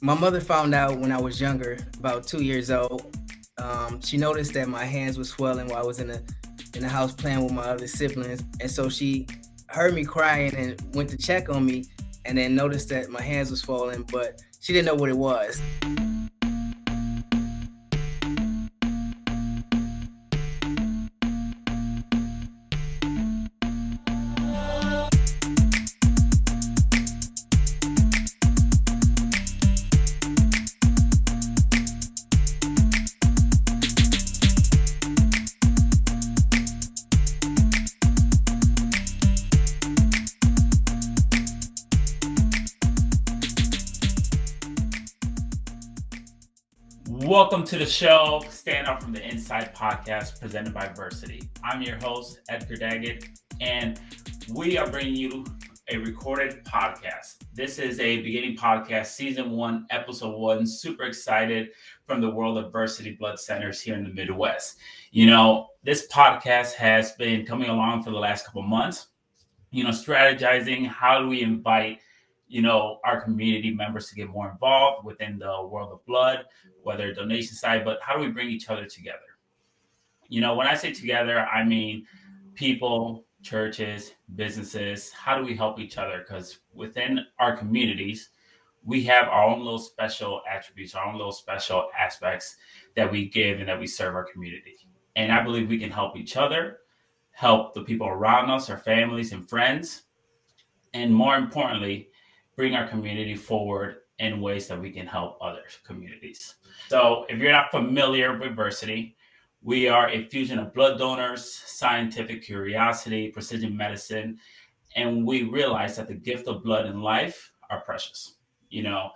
my mother found out when I was younger, about two years old. Um, she noticed that my hands were swelling while I was in the in the house playing with my other siblings, and so she heard me crying and went to check on me, and then noticed that my hands were swollen, but she didn't know what it was. Welcome to the show, Stand Up from the Inside podcast presented by Versiti. I'm your host, Edgar Daggett, and we are bringing you a recorded podcast. This is a beginning podcast, season one, episode one. Super excited from the world of Versiti Blood Centers here in the Midwest. You know, this podcast has been coming along for the last couple months, you know, strategizing how do we invite you know our community members to get more involved within the world of blood whether donation side but how do we bring each other together? You know when i say together i mean people churches businesses how do we help each other? Because within our communities we have our own little special attributes our own little special aspects that we give and that we serve our community. And i believe we can help each other help the people around us our families and friends and more importantly bring our community forward in ways that we can help other communities. So, if you're not familiar with Versiti, we are a fusion of blood donors, scientific curiosity, precision medicine, and we realize that the gift of blood and life are precious. You know,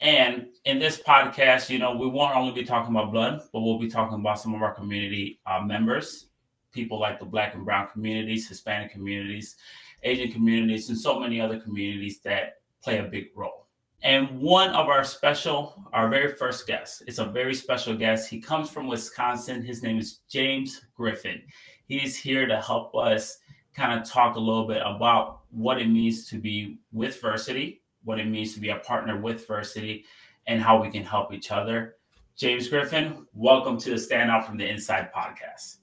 and in this podcast, you know, we won't only be talking about blood, but we'll be talking about some of our community uh, members, people like the Black and Brown communities, Hispanic communities, Asian communities, and so many other communities that play a big role. And one of our special, our very first guest, it's a very special guest. He comes from Wisconsin. His name is James Griffin. He's here to help us kind of talk a little bit about what it means to be with Versiti, what it means to be a partner with Versiti, and how we can help each other. James Griffin, welcome to the Stand Out from the Inside podcast.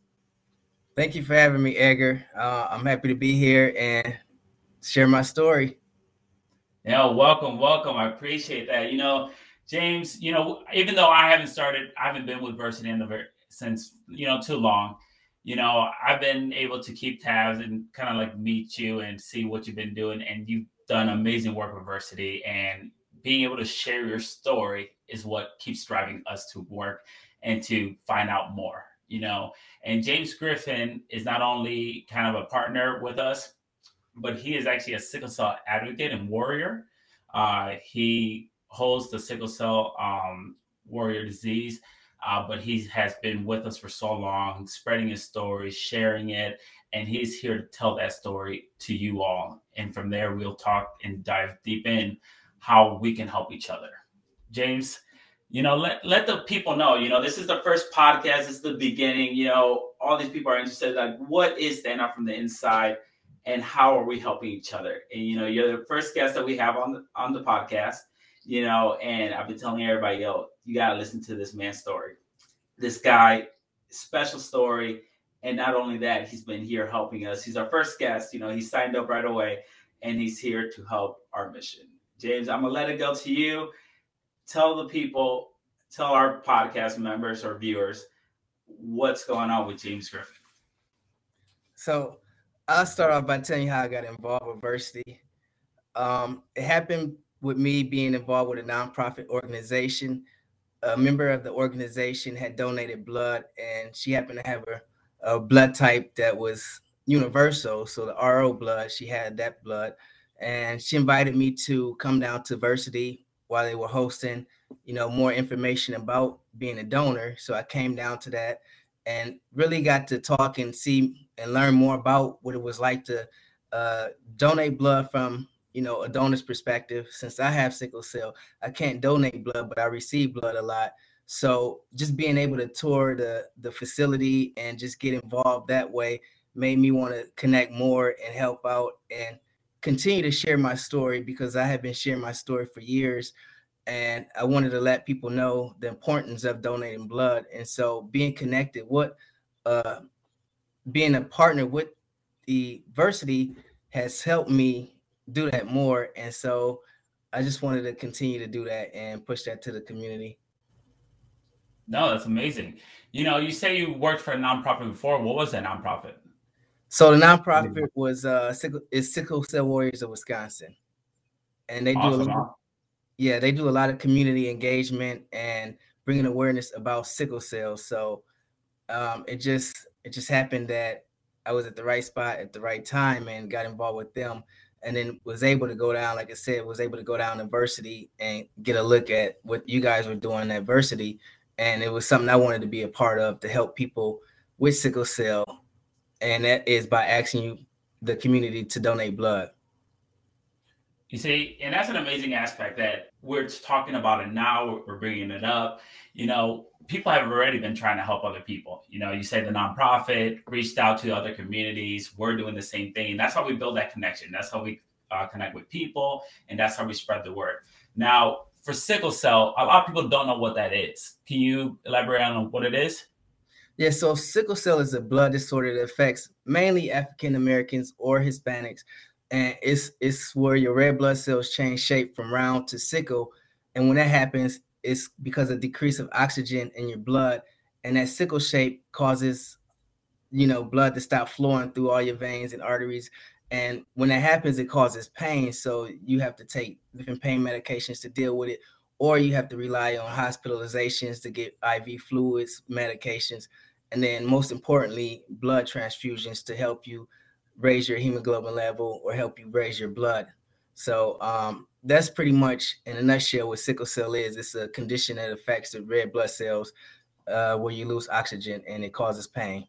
Thank you for having me, Edgar. Uh, I'm happy to be here and share my story. Yeah, welcome, welcome. I appreciate that. You know, James, you know, even though I haven't started, I haven't been with Versiti in the since, you know, too long, you know, I've been able to keep tabs and kind of like meet you and see what you've been doing. And you've done amazing work with Versiti and being able to share your story is what keeps driving us to work and to find out more, you know. And James Griffin is not only kind of a partner with us, but he is actually a sickle cell advocate and warrior. Uh, he holds the sickle cell um, warrior disease, uh, but he has been with us for so long, spreading his story, sharing it, and he's here to tell that story to you all. And from there, we'll talk and dive deep in how we can help each other. James, you know, let, let the people know, you know, this is the first podcast, it's the beginning, you know, all these people are interested, like, what is Stand Up from the Inside? And how are we helping each other? And you know, you're the first guest that we have on the on the podcast, you know, and I've been telling everybody, yo, you gotta listen to this man's story. This guy, special story. And not only that, he's been here helping us. He's our first guest, you know, he signed up right away and he's here to help our mission. James, I'm gonna let it go to you. Tell the people, tell our podcast members or viewers what's going on with James Griffin. So I'll start off by telling you how I got involved with Versiti. Um, it happened with me being involved with a nonprofit organization. A member of the organization had donated blood, and she happened to have a, blood type that was universal. So the RO blood, she had that blood, and she invited me to come down to Versiti while they were hosting, you know, more information about being a donor. So I came down to that and really got to talk and see and learn more about what it was like to uh, donate blood from you know a donor's perspective. Since I have sickle cell, I can't donate blood, but I receive blood a lot. So just being able to tour the the facility and just get involved that way made me want to connect more and help out and continue to share my story because I have been sharing my story for years and I wanted to let people know the importance of donating blood. And so being connected, what uh, being a partner with the Versiti has helped me do that more. And so I just wanted to continue to do that and push that to the community. No, that's amazing. You know, you say you worked for a nonprofit before. What was that nonprofit? So the nonprofit was uh is Sickle Cell Warriors of Wisconsin, and they awesome. do a lot. Yeah, they do a lot of community engagement and bringing awareness about sickle cell. So um, it just it just happened that I was at the right spot at the right time and got involved with them, and then was able to go down. Like I said, was able to go down to Versiti and get a look at what you guys were doing at Versiti, and it was something I wanted to be a part of to help people with sickle cell, and that is by asking you the community to donate blood. You see, and that's an amazing aspect that we're talking about it now. We're bringing it up. You know, people have already been trying to help other people. You know, you say the nonprofit reached out to other communities. We're doing the same thing. That's how we build that connection. That's how we uh, connect with people, and that's how we spread the word. Now, for sickle cell, a lot of people don't know what that is. Can you elaborate on what it is? Yeah, so sickle cell is a blood disorder that affects mainly African Americans or Hispanics, and it's it's where your red blood cells change shape from round to sickle, and when that happens, it's because of decrease of oxygen in your blood, and that sickle shape causes, you know, blood to stop flowing through all your veins and arteries, and when that happens, it causes pain. So you have to take different pain medications to deal with it, or you have to rely on hospitalizations to get IV fluids, medications, and then most importantly, blood transfusions to help you raise your hemoglobin level or help you raise your blood. So um, that's pretty much in a nutshell what sickle cell is. It's a condition that affects the red blood cells uh, where you lose oxygen and it causes pain.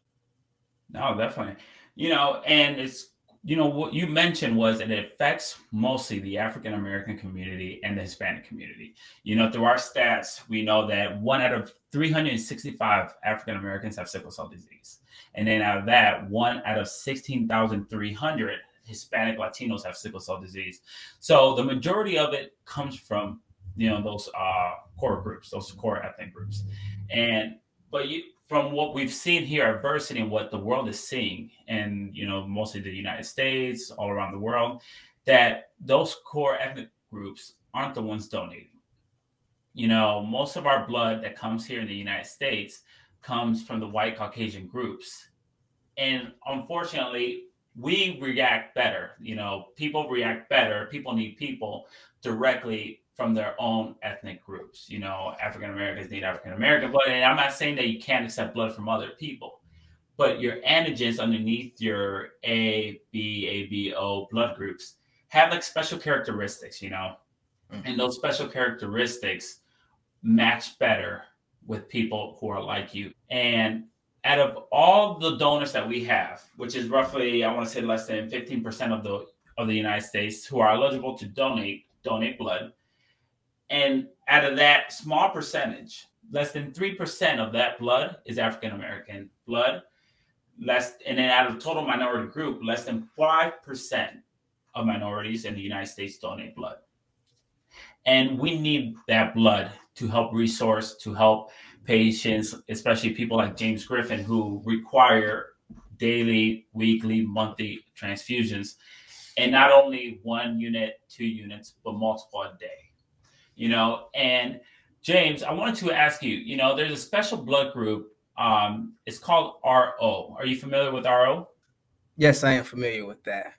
No, definitely. You know, and it's you know what you mentioned was it affects mostly the African American community and the Hispanic community. You know, through our stats, we know that one out of 365 African Americans have sickle cell disease, and then out of that, one out of 16,300 Hispanic Latinos have sickle cell disease. So the majority of it comes from you know those uh, core groups, those core ethnic groups, and but you from what we've seen here at Versiti and what the world is seeing, and you know, mostly the United States, all around the world, that those core ethnic groups aren't the ones donating. You know, most of our blood that comes here in the United States comes from the white Caucasian groups. And unfortunately, we react better. You know, people react better. People need people directly from their own ethnic groups. You know, African Americans need African American blood. And I'm not saying that you can't accept blood from other people, but your antigens underneath your A, B, A, B, O blood groups have like special characteristics, you know, mm-hmm. and those special characteristics match better with people who are like you. And out of all the donors that we have, which is roughly, I want to say less than 15% of the of the United States who are eligible to donate donate blood, and out of that small percentage, less than 3% of that blood is African American blood. Less, and then out of total minority group, less than 5% of minorities in the United States donate blood. And we need that blood to help resource, to help patients, especially people like James Griffin, who require daily, weekly, monthly transfusions. And not only one unit, two units, but multiple a day you know. And James, I wanted to ask you, you know, there's a special blood group. Um, it's called RO. Are you familiar with RO? Yes, I am familiar with that.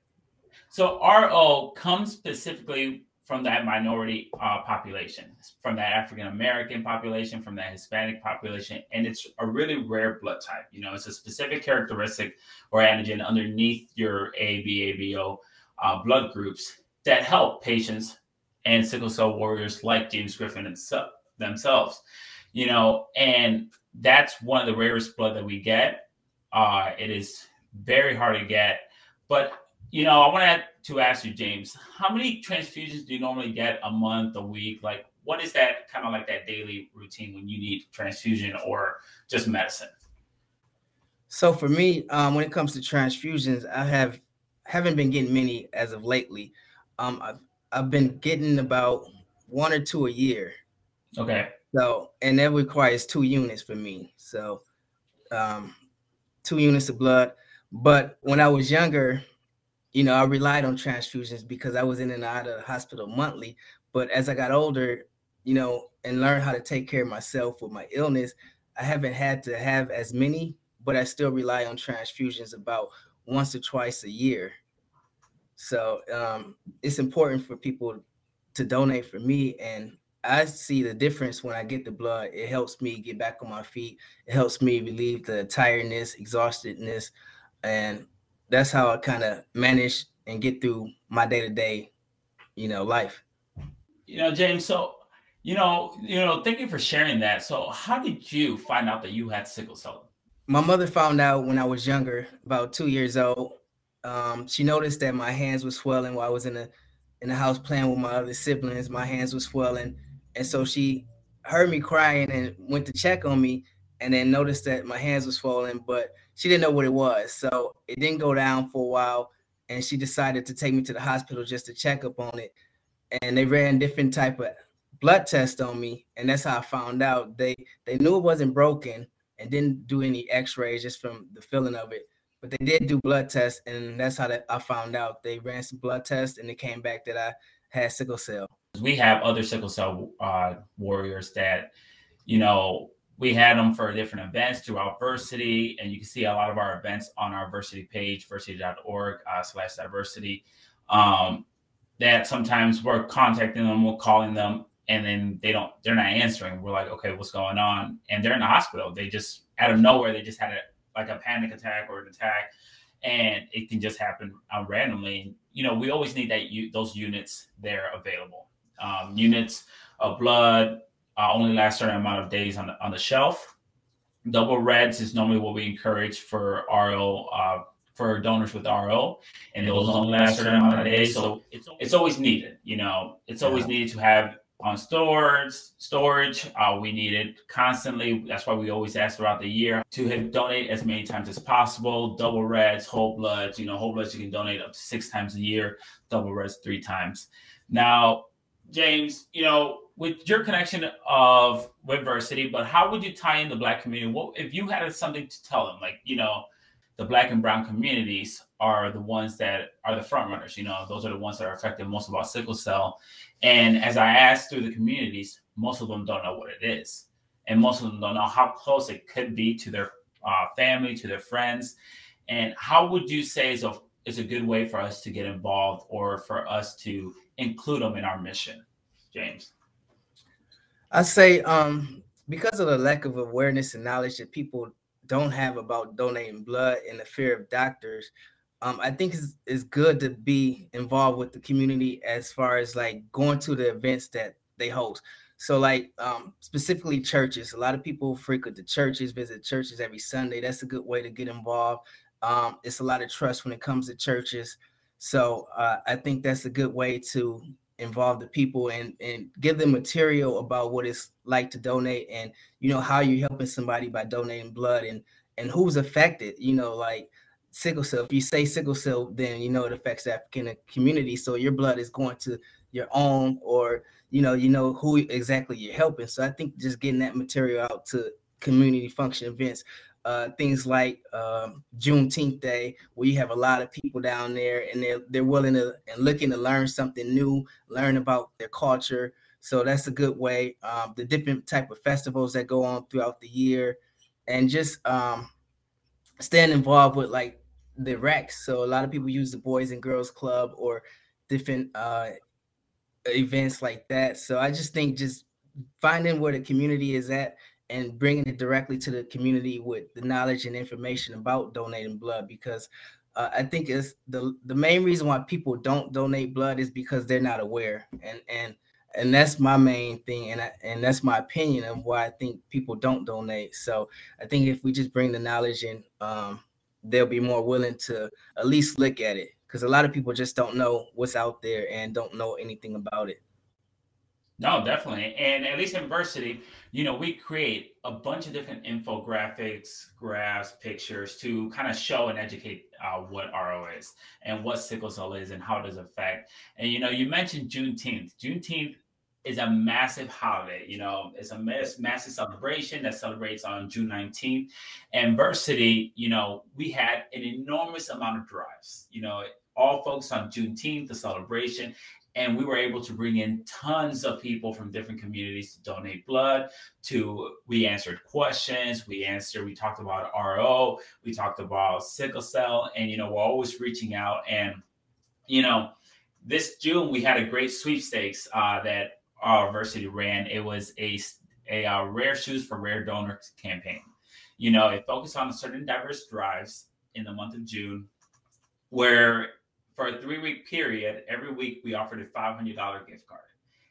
So RO comes specifically from that minority uh, population, from that African American population, from that Hispanic population, and it's a really rare blood type. You know, it's a specific characteristic or antigen underneath your ABABO uh, blood groups that help patients and sickle cell warriors like James Griffin and themselves, you know, and that's one of the rarest blood that we get. Uh, it is very hard to get, but you know, I want to ask you, James, how many transfusions do you normally get a month, a week? Like, what is that kind of like that daily routine when you need transfusion or just medicine? So for me, um, when it comes to transfusions, I have haven't been getting many as of lately. Um, I've I've been getting about one or two a year. Okay. So, and that requires two units for me. So, um, two units of blood. But when I was younger, you know, I relied on transfusions because I was in and out of the hospital monthly. But as I got older, you know, and learned how to take care of myself with my illness, I haven't had to have as many, but I still rely on transfusions about once or twice a year. So um, it's important for people to donate for me. And I see the difference when I get the blood. It helps me get back on my feet. It helps me relieve the tiredness, exhaustedness. And that's how I kind of manage and get through my day to day, you know, life. You know, James, so you know, you know, thank you for sharing that. So how did you find out that you had sickle cell? My mother found out when I was younger, about two years old um, she noticed that my hands were swelling while I was in the in the house playing with my other siblings. My hands were swelling, and so she heard me crying and went to check on me, and then noticed that my hands were swollen, but she didn't know what it was. So it didn't go down for a while, and she decided to take me to the hospital just to check up on it. And they ran different type of blood tests on me, and that's how I found out they they knew it wasn't broken and didn't do any X-rays just from the feeling of it but they did do blood tests, and that's how that I found out. They ran some blood tests, and it came back that I had sickle cell. We have other sickle cell uh, warriors that, you know, we had them for different events throughout Versiti, and you can see a lot of our events on our Versiti page, versiti.org uh, slash diversity. Um, that sometimes we're contacting them, we're calling them, and then they don't, they're not answering. We're like, okay, what's going on? And they're in the hospital. They just out of nowhere, they just had a like a panic attack or an attack, and it can just happen uh, randomly. You know, we always need that you, those units there available. Um, units of blood uh, only last certain amount of days on the, on the shelf. Double reds is normally what we encourage for RO uh, for donors with RO, and those only last certain amount of days. So it's it's always needed. You know, it's always needed to have on storage storage uh, we need it constantly that's why we always ask throughout the year to donate as many times as possible double reds whole bloods you know whole bloods you can donate up to six times a year double reds three times now james you know with your connection of with Versiti but how would you tie in the black community what if you had something to tell them like you know the black and brown communities are the ones that are the front runners. You know, those are the ones that are affected most about sickle cell. And as I asked through the communities, most of them don't know what it is, and most of them don't know how close it could be to their uh, family, to their friends. And how would you say is a is a good way for us to get involved or for us to include them in our mission, James? I say um, because of the lack of awareness and knowledge that people don't have about donating blood and the fear of doctors, um, I think it's, it's good to be involved with the community as far as like going to the events that they host. So like um, specifically churches, a lot of people frequent the churches, visit churches every Sunday. That's a good way to get involved. Um, it's a lot of trust when it comes to churches. So uh, I think that's a good way to involve the people and and give them material about what it's like to donate and you know how you're helping somebody by donating blood and and who's affected you know like sickle cell. If you say sickle cell then you know it affects the african community. So your blood is going to your own or you know you know who exactly you're helping. So i think just getting that material out to community function events uh, things like um, Juneteenth Day, where you have a lot of people down there and they're they're willing to and looking to learn something new, learn about their culture. So that's a good way. Um, the different type of festivals that go on throughout the year, and just um, staying involved with like the recs. So a lot of people use the Boys and Girls Club or different uh, events like that. So I just think just finding where the community is at and bringing it directly to the community with the knowledge and information about donating blood because uh, I think it's the the main reason why people don't donate blood is because they're not aware and and and that's my main thing and I, and that's my opinion of why I think people don't donate. So I think if we just bring the knowledge in, um, they'll be more willing to at least look at it because a lot of people just don't know what's out there and don't know anything about it. No, definitely. And at least in Versiti, you know, we create a bunch of different infographics, graphs, pictures to kind of show and educate uh, what RO is and what sickle cell is and how it does affect. And, you know, you mentioned Juneteenth. Juneteenth is a massive holiday. You know, it's a mass, massive celebration that celebrates on June 19th. And Versiti, you know, we had an enormous amount of drives, you know, all focused on Juneteenth, the celebration. And we were able to bring in tons of people from different communities to donate blood. To we answered questions, we answered, we talked about RO, we talked about sickle cell, and you know, we're always reaching out. And you know, this June we had a great sweepstakes uh, that our Versiti ran. It was a a uh, rare shoes for rare donors campaign. You know, it focused on certain diverse drives in the month of June, where for a three week period, every week we offered a five hundred dollar gift card,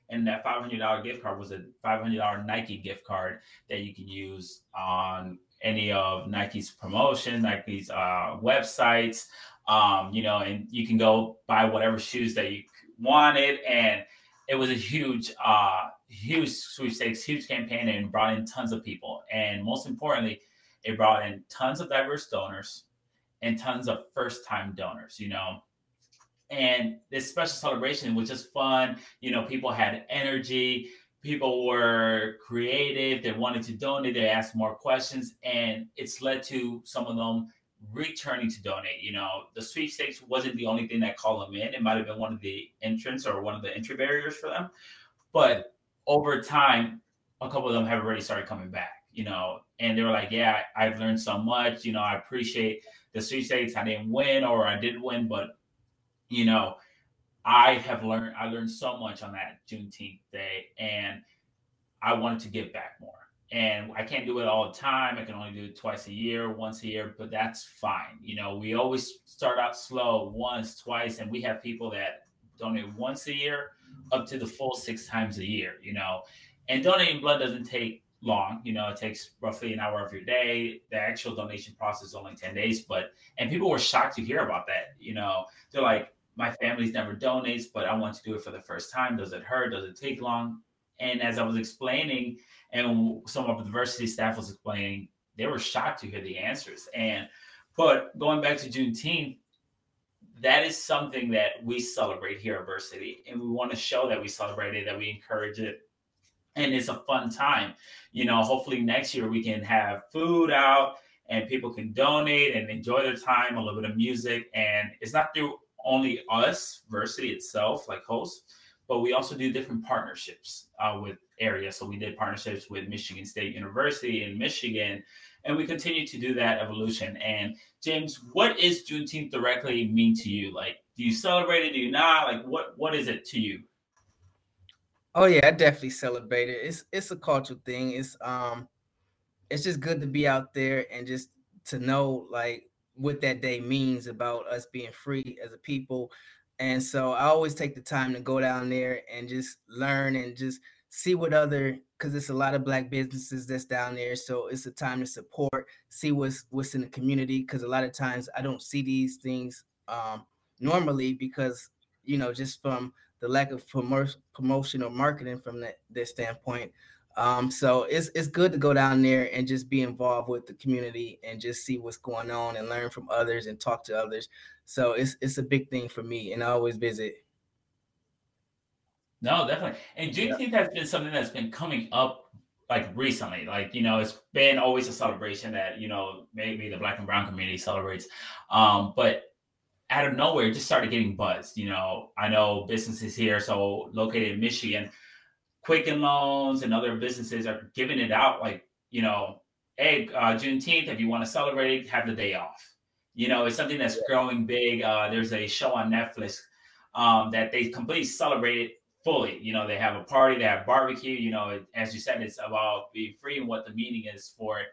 and that five hundred dollar gift card was a five hundred dollar Nike gift card that you can use on any of Nike's promotions, Nike's uh, websites. Um, you know, and you can go buy whatever shoes that you wanted and it was a huge, uh, huge sweepstakes, huge campaign, and brought in tons of people. And most importantly, it brought in tons of diverse donors and tons of first-time donors. You know, and this special celebration was just fun. You know, people had energy. People were creative. They wanted to donate. They asked more questions, and it's led to some of them returning to donate. You know, the sweepstakes wasn't the only thing that called them in. It might have been one of the entrance or one of the entry barriers for them. But over time, a couple of them have already started coming back, you know, and they were like, yeah, I've learned so much. You know, I appreciate the sweepstakes. I didn't win or I did win, but, you know, I have learned, I learned so much on that Juneteenth day and I wanted to give back more and I can't do it all the time. I can only do it twice a year, once a year, but that's fine. You know, we always start out slow, once, twice, and we have people that donate once a year up to the full six times a year, you know. And donating blood doesn't take long, you know, it takes roughly an hour of your day. The actual donation process is only 10 days, but and people were shocked to hear about that, you know. They're like, my family's never donates, but I want to do it for the first time. Does it hurt? Does it take long? And as I was explaining, and some of the diversity staff was explaining, they were shocked to hear the answers. And but going back to Juneteenth, that is something that we celebrate here at Versiti, and we want to show that we celebrate it, that we encourage it, and it's a fun time. You know, hopefully next year we can have food out and people can donate and enjoy their time, a little bit of music, and it's not through only us, Versiti itself, like hosts, but we also do different partnerships uh, with areas. So we did partnerships with Michigan State University in Michigan, and we continue to do that evolution. And James, what is Juneteenth directly mean to you? Like, do you celebrate it? Do you not? Like, what what is it to you? Oh yeah, I definitely celebrate it. It's it's a cultural thing. It's um, it's just good to be out there and just to know like what that day means about us being free as a people and so I always take the time to go down there and just learn and just see what other because it's a lot of black businesses that's down there. So it's a time to support, see what's what's in the community. Because a lot of times I don't see these things um, normally because you know just from the lack of promotion or marketing from that, that standpoint. Um, so it's it's good to go down there and just be involved with the community and just see what's going on and learn from others and talk to others. So it's it's a big thing for me, and I always visit. No, definitely. And do Juneteenth yeah. has been something that's been coming up like recently. Like, you know, it's been always a celebration that, you know, maybe the black and brown community celebrates. Um, but out of nowhere, it just started getting buzzed. You know, I know businesses here, so located in Michigan, Quicken Loans and other businesses are giving it out like, you know, hey, uh, Juneteenth, if you want to celebrate it, have the day off. You know, it's something that's growing big. Uh, there's a show on Netflix um, that they completely celebrate it fully. You know, they have a party, they have barbecue. You know, as you said, it's about being free and what the meaning is for it.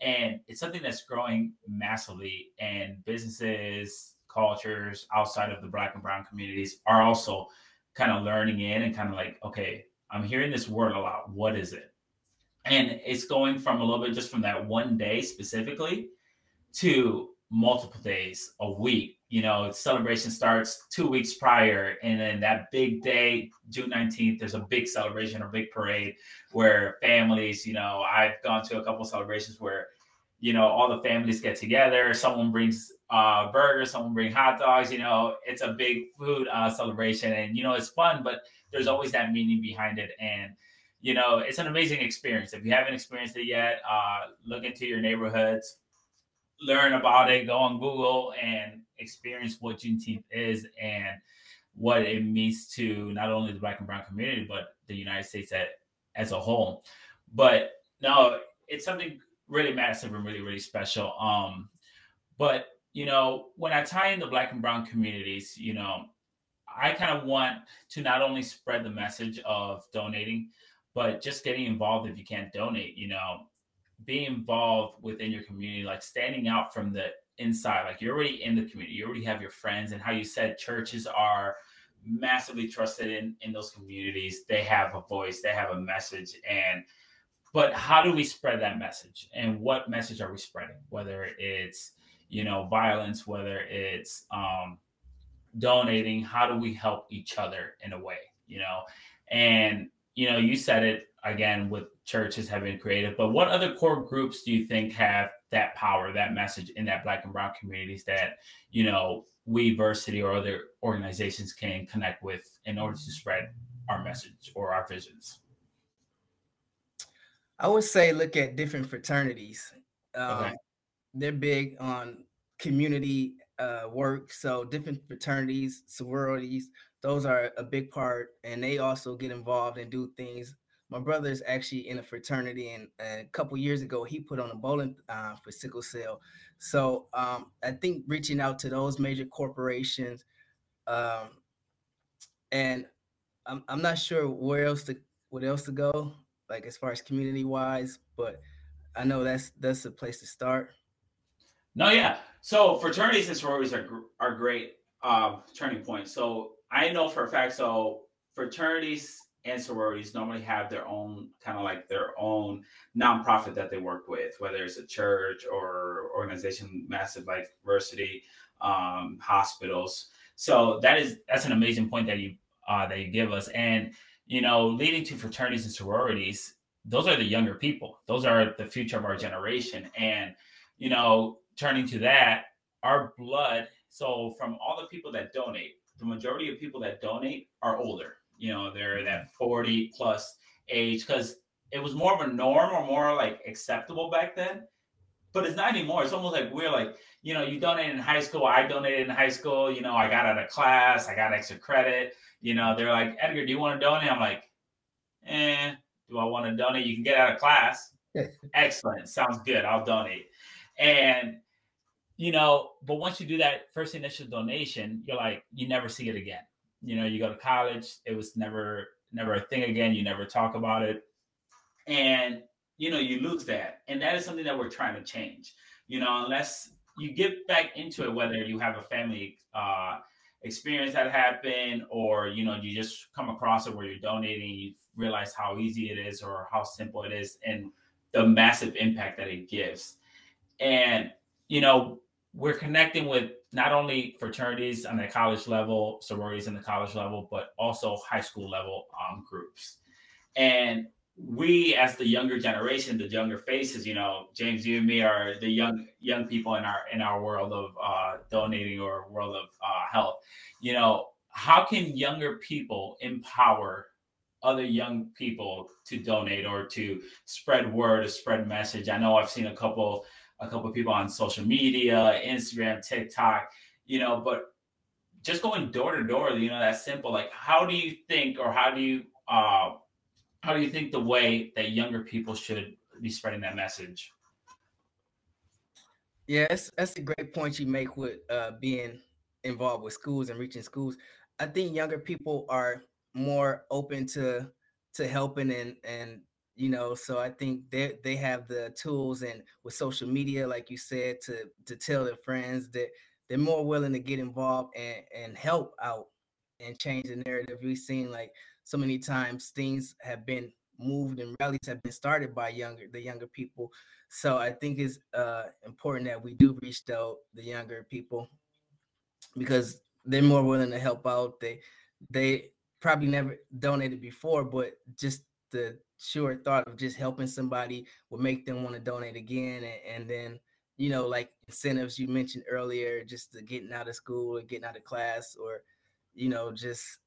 And it's something that's growing massively, and businesses, cultures outside of the Black and Brown communities are also kind of learning in and kind of like, okay, I'm hearing this word a lot. What is it? And it's going from a little bit just from that one day specifically to multiple days a week. You know, celebration starts two weeks prior, and then that big day, June 19th, there's a big celebration or big parade where families, you know, I've gone to a couple celebrations where, you know, all the families get together. Someone brings uh, burgers, someone brings hot dogs. You know, it's a big food uh, celebration, and you know, it's fun. But there's always that meaning behind it. And, you know, it's an amazing experience. If you haven't experienced it yet, uh, look into your neighborhoods, learn about it, go on Google and experience what Juneteenth is and what it means to not only the black and brown community, but the United States at, as a whole. But no, it's something really massive and really, really special. Um, but you know, when I tie in the black and brown communities, you know, I kind of want to not only spread the message of donating, but just getting involved if you can't donate, you know, being involved within your community, like standing out from the inside, like you're already in the community, you already have your friends, and how you said churches are massively trusted in in those communities. They have a voice, they have a message, and but how do we spread that message? And what message are we spreading? Whether it's you know violence, whether it's um, donating, how do we help each other in a way? You know, and you know, you said it again with churches have been creative, but what other core groups do you think have that power, that message in that black and brown communities that, you know, we Versiti or other organizations can connect with in order to spread our message or our visions? I would say look at different fraternities. Um, okay. They're big on community uh, work. So different fraternities, sororities, those are a big part, and they also get involved and do things. My brother is actually in a fraternity, and, a couple years ago, he put on a bowling uh, for sickle cell. So um, I think reaching out to those major corporations, um, and I'm I'm not sure where else to what else to go, like as far as community wise, but I know that's that's a place to start. No, yeah. So fraternities and sororities are are great uh, turning points. So I know for a fact. So fraternities and sororities normally have their own kind of like their own nonprofit that they work with, whether it's a church or organization, massive like Versiti, um, hospitals. So that is that's an amazing point that you uh, that you give us, and you know, leading to fraternities and sororities. Those are the younger people. Those are the future of our generation, and you know, turning to that, our blood. So from all the people that donate, the majority of people that donate are older. You know, they're that 40 plus age because it was more of a norm or more like acceptable back then. But it's not anymore. It's almost like we're like, you know, you donated in high school. I donated in high school. You know, I got out of class. I got extra credit. You know, they're like, Edgar, do you want to donate? I'm like, eh, do I want to donate? You can get out of class. Excellent. Sounds good. I'll donate. And you know, but once you do that first initial donation, you're like, you never see it again. You know, you go to college, it was never, never a thing again. You never talk about it. And, you know, you lose that. And that is something that we're trying to change. You know, unless you get back into it, whether you have a family uh, experience that happened or, you know, you just come across it where you're donating, you realize how easy it is or how simple it is and the massive impact that it gives. And, you know, we're connecting with not only fraternities on the college level, sororities in the college level, but also high school level um, groups. And we, as the younger generation, the younger faces, you know, James, you and me are the young young people in our in our world of uh, donating or world of uh, health. You know, how can younger people empower other young people to donate or to spread word, or spread message? I know I've seen a couple a couple people on social media, Instagram, TikTok, you know, but just going door to door, you know, that's simple. Like, how do you think, or how do you, uh, how do you think the way that younger people should be spreading that message? Yes, that's a great point you make with uh, being involved with schools and reaching schools. I think younger people are more open to to helping and and you know so i think they they have the tools and with social media like you said to to tell their friends that they're more willing to get involved and and help out and change the narrative. We've seen like so many times things have been moved and rallies have been started by younger the younger people. So i think it's uh important that we do reach out the younger people because they're more willing to help out. They they probably never donated before but just the sure thought of just helping somebody would make them want to donate again and, and then you know like incentives you mentioned earlier just getting out of school or getting out of class or you know just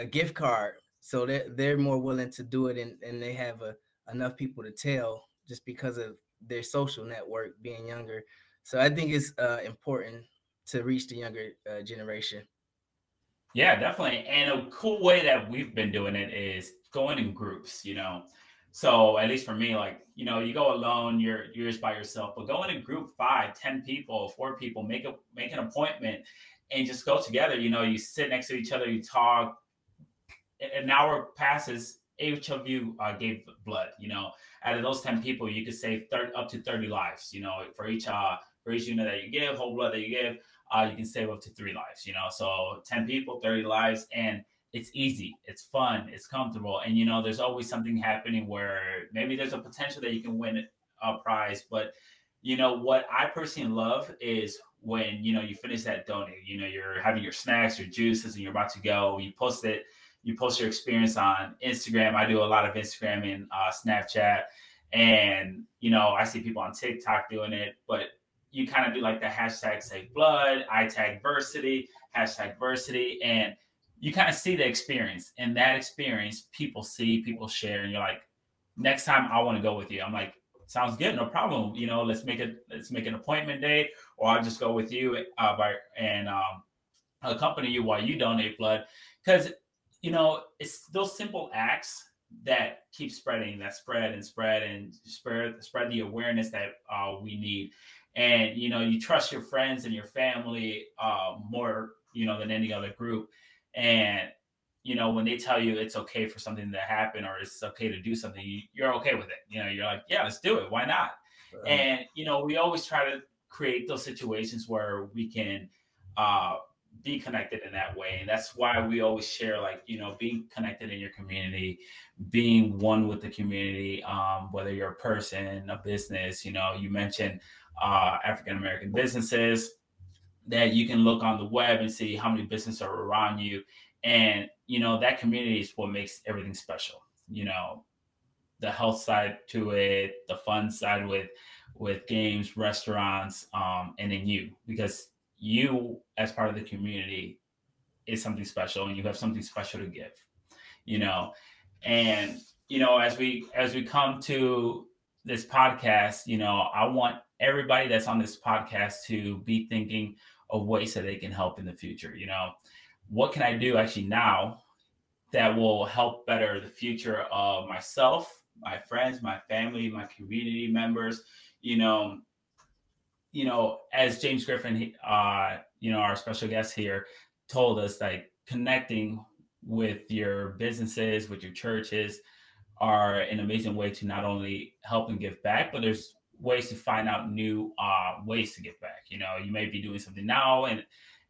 a gift card. So they're they're more willing to do it and, and they have a, enough people to tell just because of their social network being younger. So I think it's uh, important to reach the younger uh, generation. Yeah, definitely. And a cool way that we've been doing it is going in groups, you know. So at least for me, like, you know, you go alone, you're you're just by yourself, but go in group, five, ten people, four people, make a make an appointment and just go together. You know, you sit next to each other, you talk. An hour passes, each of you uh, gave blood. You know, out of those ten people, you could save 30, up to thirty lives. You know, for each uh for each unit that you give, whole blood that you give, uh, you can save up to three lives. You know, so ten people, thirty lives, and it's easy, it's fun, it's comfortable, and you know, there's always something happening where maybe there's a potential that you can win a prize, but you know what I personally love is when you know you finish that donate, you know, you're having your snacks, your juices, and you're about to go. You post it, you post your experience on Instagram. I do a lot of Instagram and uh, Snapchat, and you know, I see people on TikTok doing it, but you kind of do like the hashtag save blood, I tag Versiti, hashtag Versiti, and you kind of see the experience. And that experience, people see, people share, and you're like, next time I want to go with you. I'm like, sounds good, no problem. You know, let's make it, let's make an appointment date, or I'll just go with you uh, by and um, accompany you while you donate blood, because you know it's those simple acts that keep spreading, that spread and spread and spread spread the awareness that uh, we need. And you know, you trust your friends and your family uh, more, you know, than any other group. And you know, when they tell you it's okay for something to happen or it's okay to do something, you, are okay with it. You know, you're like, yeah, let's do it. Why not? Right. And you know, we always try to create those situations where we can uh, be connected in that way. And that's why we always share, like, you know, being connected in your community, being one with the community, um, whether you're a person, a business, you know, you mentioned uh, African American businesses that you can look on the web and see how many businesses are around you and you know that community is what makes everything special you know the health side to it the fun side with with games restaurants um, and then you because you as part of the community is something special and you have something special to give you know? And you know as we as we come to this podcast you know i want everybody that's on this podcast to be thinking of ways that they can help in the future you know? What can I do actually now that will help better the future of myself, my friends, my family, my community members, you know, you know, as James Griffin, uh, you know, our special guest here told us, like connecting with your businesses, with your churches are an amazing way to not only help and give back, but there's ways to find out new uh, ways to give back. You know, you may be doing something now and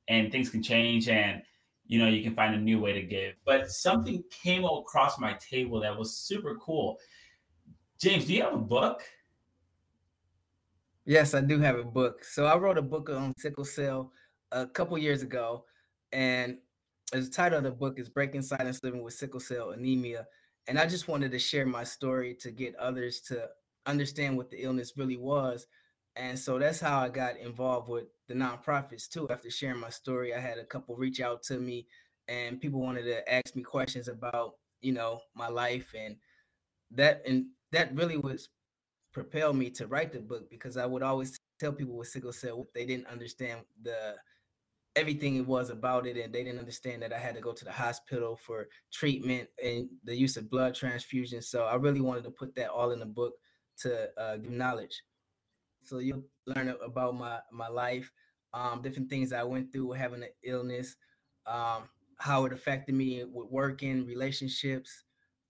and things can change and you know, you can find a new way to give. But something came across my table that was super cool. James, do you have a book? Yes, I do have a book. So I wrote a book on sickle cell a couple years ago, and the title of the book is Breaking Silence Living with Sickle Cell Anemia. And I just wanted to share my story to get others to understand what the illness really was and so that's how I got involved with the nonprofits too. After sharing my story, I had a couple reach out to me, and people wanted to ask me questions about you know my life, and that and that really was propelled me to write the book because I would always tell people with sickle cell they didn't understand the everything it was about it and they didn't understand that I had to go to the hospital for treatment and the use of blood transfusion. So I really wanted to put that all in the book to uh, give knowledge. So you'll learn about my my life, um, different things I went through having an illness, um, how it affected me with working, relationships,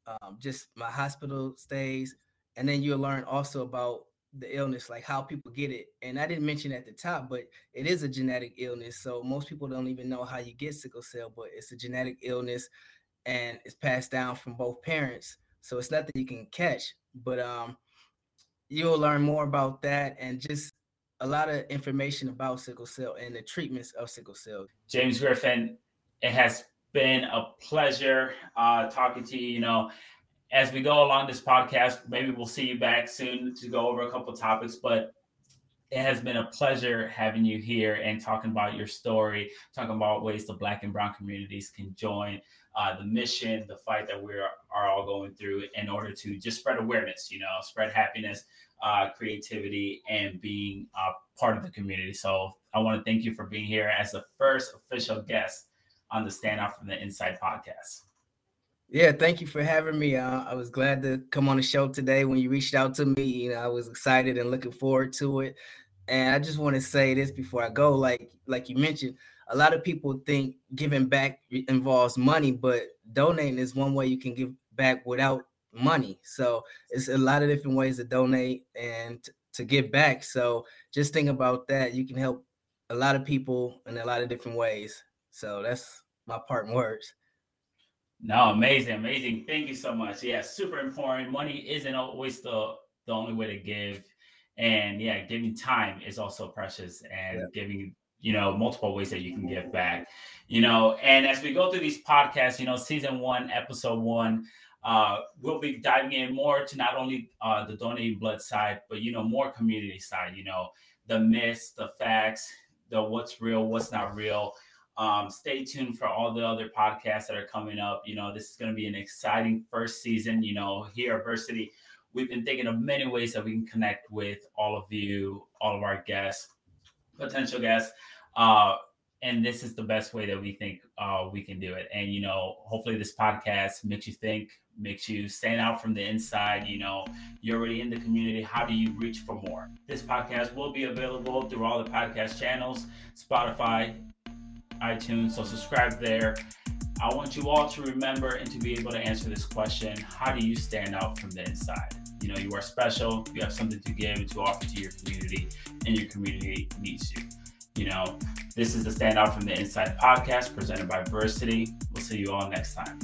um, just my hospital stays, and then you'll learn also about the illness, like how people get it. And I didn't mention at the top, but it is a genetic illness. So most people don't even know how you get sickle cell, but it's a genetic illness and it's passed down from both parents. So it's nothing you can catch. But um, you'll learn more about that and just a lot of information about sickle cell and the treatments of sickle cell. James Griffin, it has been a pleasure uh, talking to you. You know, as we go along this podcast, maybe we'll see you back soon to go over a couple topics, but it has been a pleasure having you here and talking about your story, talking about ways the Black and Brown communities can join uh, the mission, the fight that we are, are all going through in order to just spread awareness, you know, spread happiness, uh, creativity, and being uh, part of the community. So I want to thank you for being here as the first official guest on the Stand Out from the Inside podcast. Yeah, thank you for having me. Uh, I was glad to come on the show today. When you reached out to me, you know, I was excited and looking forward to it. And I just want to say this before I go, like like you mentioned, a lot of people think giving back involves money, but donating is one way you can give back without money. So it's a lot of different ways to donate and t- to give back. So just think about that. You can help a lot of people in a lot of different ways. So that's my part in words. No, amazing, amazing. Thank you so much. Yeah, super important. Money isn't always the the only way to give, and yeah, giving time is also precious, and yeah. giving you know multiple ways that you can give back. You know, and as we go through these podcasts, you know, season one, episode one, uh, we'll be diving in more to not only uh, the donating blood side, but you know, more community side. You know, the myths, the facts, the what's real, what's not real um, stay tuned for all the other podcasts that are coming up. You know, this is going to be an exciting first season. You know, here at Versiti, we've been thinking of many ways that we can connect with all of you, all of our guests, potential guests. Uh, and this is the best way that we think uh, we can do it. And you know, hopefully, this podcast makes you think, makes you stand out from the inside. You know, you're already in the community. How do you reach for more? This podcast will be available through all the podcast channels, Spotify, iTunes. So subscribe there. I want you all to remember and to be able to answer this question How do you stand out from the inside? You know, you are special, you have something to give and to offer to your community, and your community needs you. You know, this is the Stand Out from the Inside podcast presented by Versiti. We'll see you all next time.